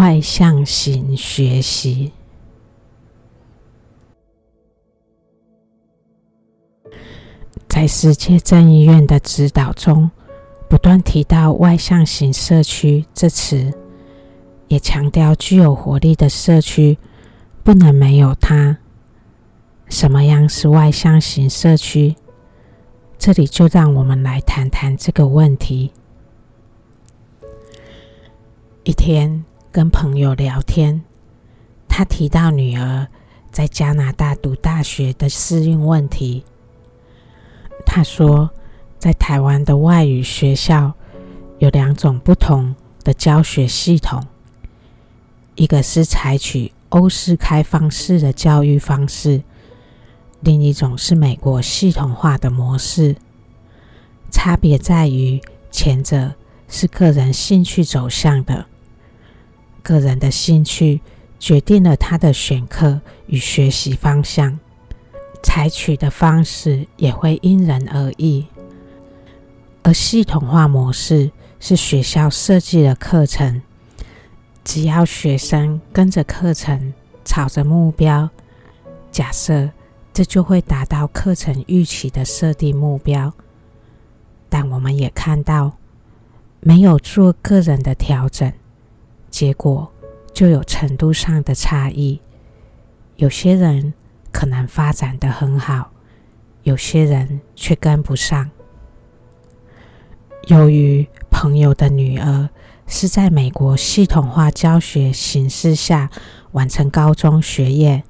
外向型学习。在世界正义院的指导中，不断提到“外向型社区”这词，也强调具有活力的社区不能没有它。什么样是外向型社区？这里就让我们来谈谈这个问题。一天跟朋友聊天，他提到女儿在加拿大读大学的适应问题。他说，在台湾的外语学校有两种不同的教学系统，一个是采取欧式开放式的教育方式，另一种是美国系统化的模式。差别在于，前者是个人兴趣走向的，个人的兴趣决定了他的选课与学习方向。采取的方式也会因人而异，而系统化模式是学校设计的课程，只要学生跟着课程，朝着目标，假设这就会达到课程预期的设定目标。但我们也看到，没有做个人的调整，结果就有程度上的差异。有些人。可能发展的很好，有些人却跟不上。由于朋友的女儿是在美国系统化教学形式下完成高中学业，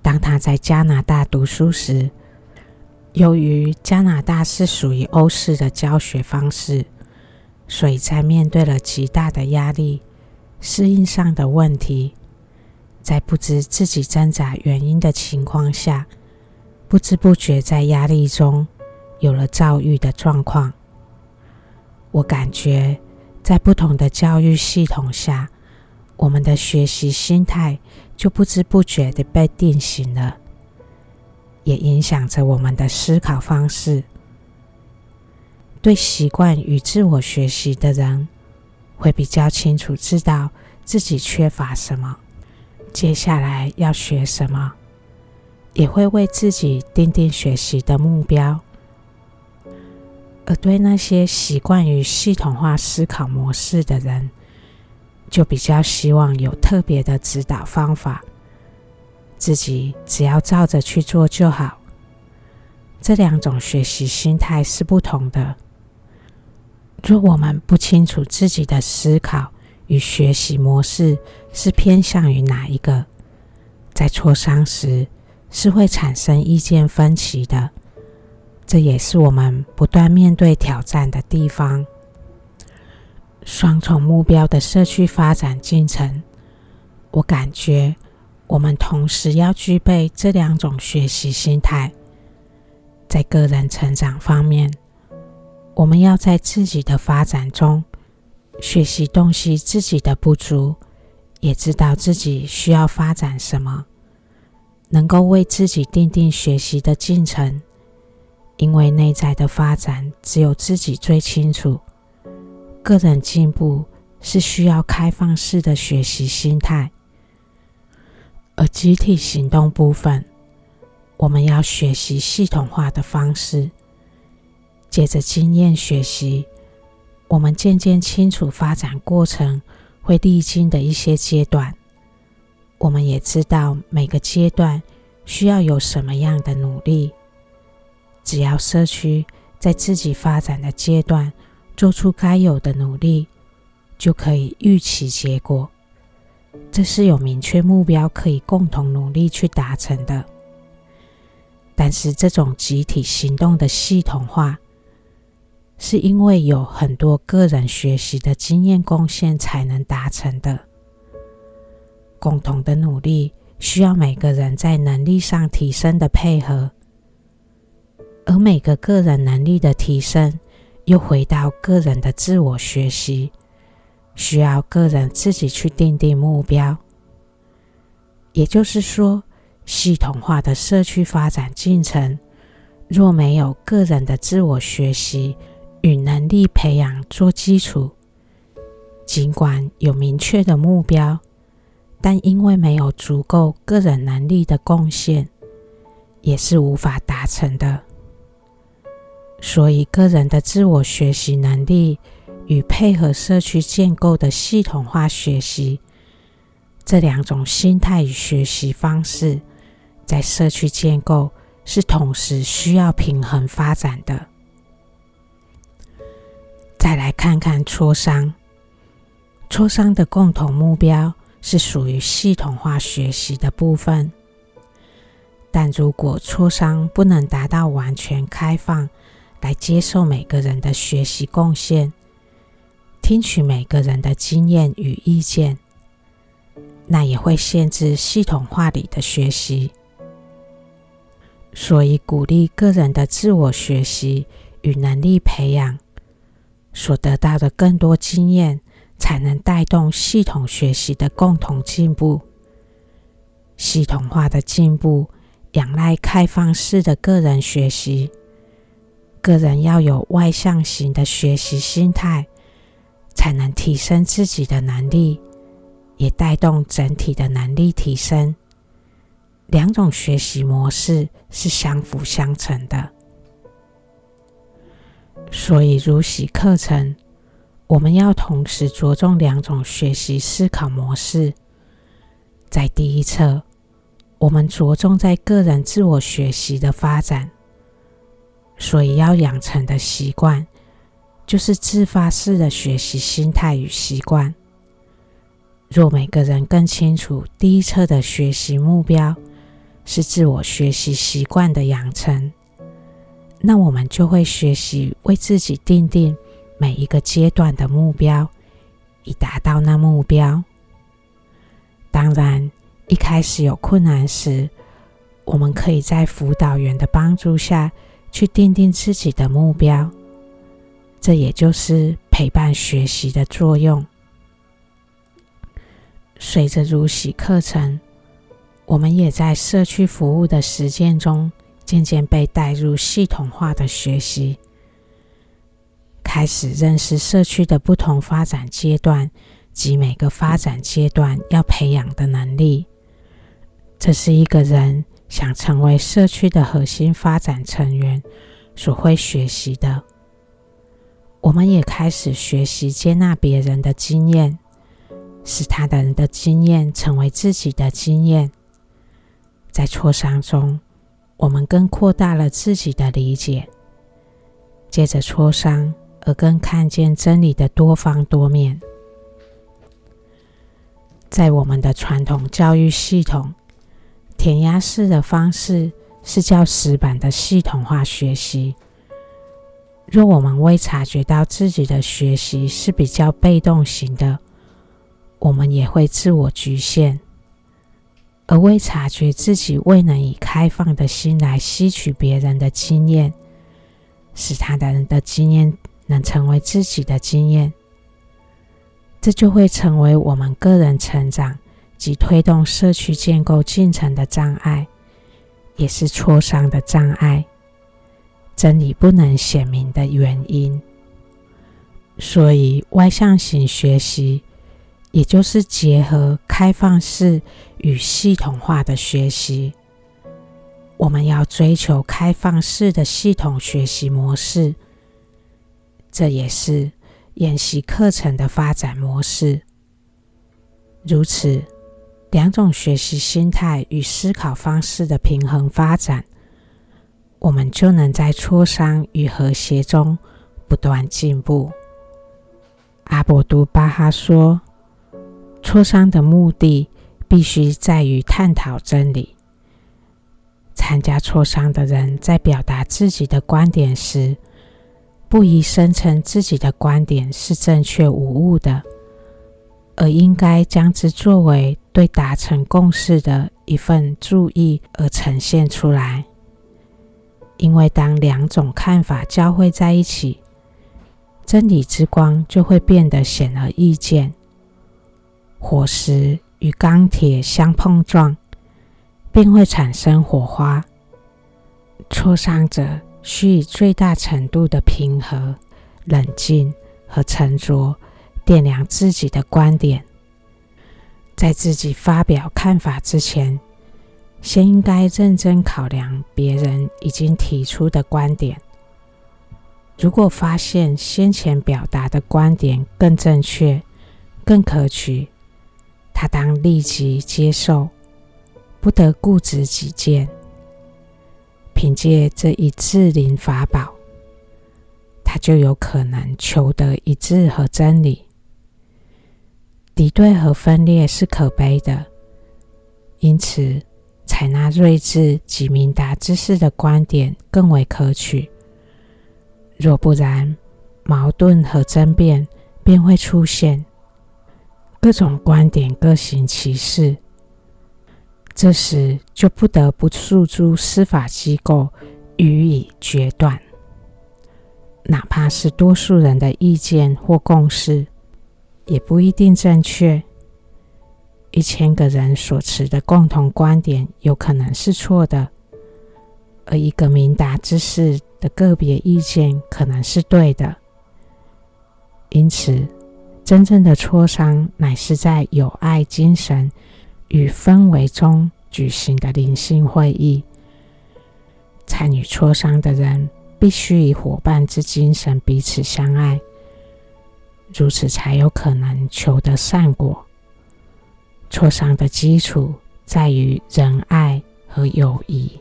当她在加拿大读书时，由于加拿大是属于欧式的教学方式，所以在面对了极大的压力、适应上的问题。在不知自己挣扎原因的情况下，不知不觉在压力中有了躁郁的状况。我感觉在不同的教育系统下，我们的学习心态就不知不觉的被定型了，也影响着我们的思考方式。对习惯与自我学习的人，会比较清楚知道自己缺乏什么。接下来要学什么，也会为自己定定学习的目标。而对那些习惯于系统化思考模式的人，就比较希望有特别的指导方法，自己只要照着去做就好。这两种学习心态是不同的。若我们不清楚自己的思考，与学习模式是偏向于哪一个？在磋商时是会产生意见分歧的，这也是我们不断面对挑战的地方。双重目标的社区发展进程，我感觉我们同时要具备这两种学习心态。在个人成长方面，我们要在自己的发展中。学习洞悉自己的不足，也知道自己需要发展什么，能够为自己定定学习的进程。因为内在的发展只有自己最清楚，个人进步是需要开放式的学习心态，而集体行动部分，我们要学习系统化的方式，借着经验学习。我们渐渐清楚发展过程会历经的一些阶段，我们也知道每个阶段需要有什么样的努力。只要社区在自己发展的阶段做出该有的努力，就可以预期结果。这是有明确目标可以共同努力去达成的。但是这种集体行动的系统化，是因为有很多个人学习的经验贡献才能达成的。共同的努力需要每个人在能力上提升的配合，而每个个人能力的提升又回到个人的自我学习，需要个人自己去定定目标。也就是说，系统化的社区发展进程，若没有个人的自我学习，与能力培养做基础，尽管有明确的目标，但因为没有足够个人能力的贡献，也是无法达成的。所以，个人的自我学习能力与配合社区建构的系统化学习，这两种心态与学习方式，在社区建构是同时需要平衡发展的。再来看看磋商，磋商的共同目标是属于系统化学习的部分，但如果磋商不能达到完全开放，来接受每个人的学习贡献，听取每个人的经验与意见，那也会限制系统化里的学习。所以，鼓励个人的自我学习与能力培养，所得到的更多经验，才能带动系统学习的共同进步。系统化的进步，仰赖开放式的个人学习。个人要有外向型的学习心态，才能提升自己的能力，也带动整体的能力提升。两种学习模式是相辅相成的。所以，如洗课程，我们要同时着重两种学习思考模式。在第一册，我们着重在个人自我学习的发展。所以要养成的习惯，就是自发式的学习心态与习惯。若每个人更清楚第一册的学习目标是自我学习习惯的养成，那我们就会学习为自己定定每一个阶段的目标，以达到那目标。当然，一开始有困难时，我们可以在辅导员的帮助下。去定定自己的目标，这也就是陪伴学习的作用。随着如洗课程，我们也在社区服务的实践中，渐渐被带入系统化的学习，开始认识社区的不同发展阶段及每个发展阶段要培养的能力。这是一个人。想成为社区的核心发展成员所会学习的，我们也开始学习接纳别人的经验，使他人的经验成为自己的经验。在磋商中，我们更扩大了自己的理解，借着磋商而更看见真理的多方多面。在我们的传统教育系统。填鸭式的方式是较死板的系统化学习。若我们未察觉到自己的学习是比较被动型的，我们也会自我局限；而未察觉自己未能以开放的心来吸取别人的经验，使他人的经验能成为自己的经验，这就会成为我们个人成长。及推动社区建构进程的障碍，也是磋商的障碍，真理不能显明的原因。所以，外向型学习，也就是结合开放式与系统化的学习。我们要追求开放式的系统学习模式，这也是研习课程的发展模式。如此。两种学习心态与思考方式的平衡发展，我们就能在磋商与和谐中不断进步。阿博都巴哈说：“磋商的目的必须在于探讨真理。参加磋商的人在表达自己的观点时，不宜声称自己的观点是正确无误的。”而应该将之作为对达成共识的一份注意而呈现出来，因为当两种看法交汇在一起，真理之光就会变得显而易见。火石与钢铁相碰撞，便会产生火花。磋商者需以最大程度的平和、冷静和沉着。掂量自己的观点，在自己发表看法之前，先应该认真考量别人已经提出的观点。如果发现先前表达的观点更正确、更可取，他当立即接受，不得固执己见。凭借这一智灵法宝，他就有可能求得一致和真理。敌对和分裂是可悲的，因此采纳睿智及明达之士的观点更为可取。若不然，矛盾和争辩便会出现，各种观点各行其事。这时就不得不诉诸司法机构予以决断，哪怕是多数人的意见或共识，也不一定正确。一千个人所持的共同观点有可能是错的，而一个明达之士的个别意见可能是对的。因此，真正的磋商乃是在有爱精神与氛围中举行的灵性会议，参与磋商的人必须以伙伴之精神彼此相爱，如此才有可能求得善果。磋商的基础在于仁爱和友谊。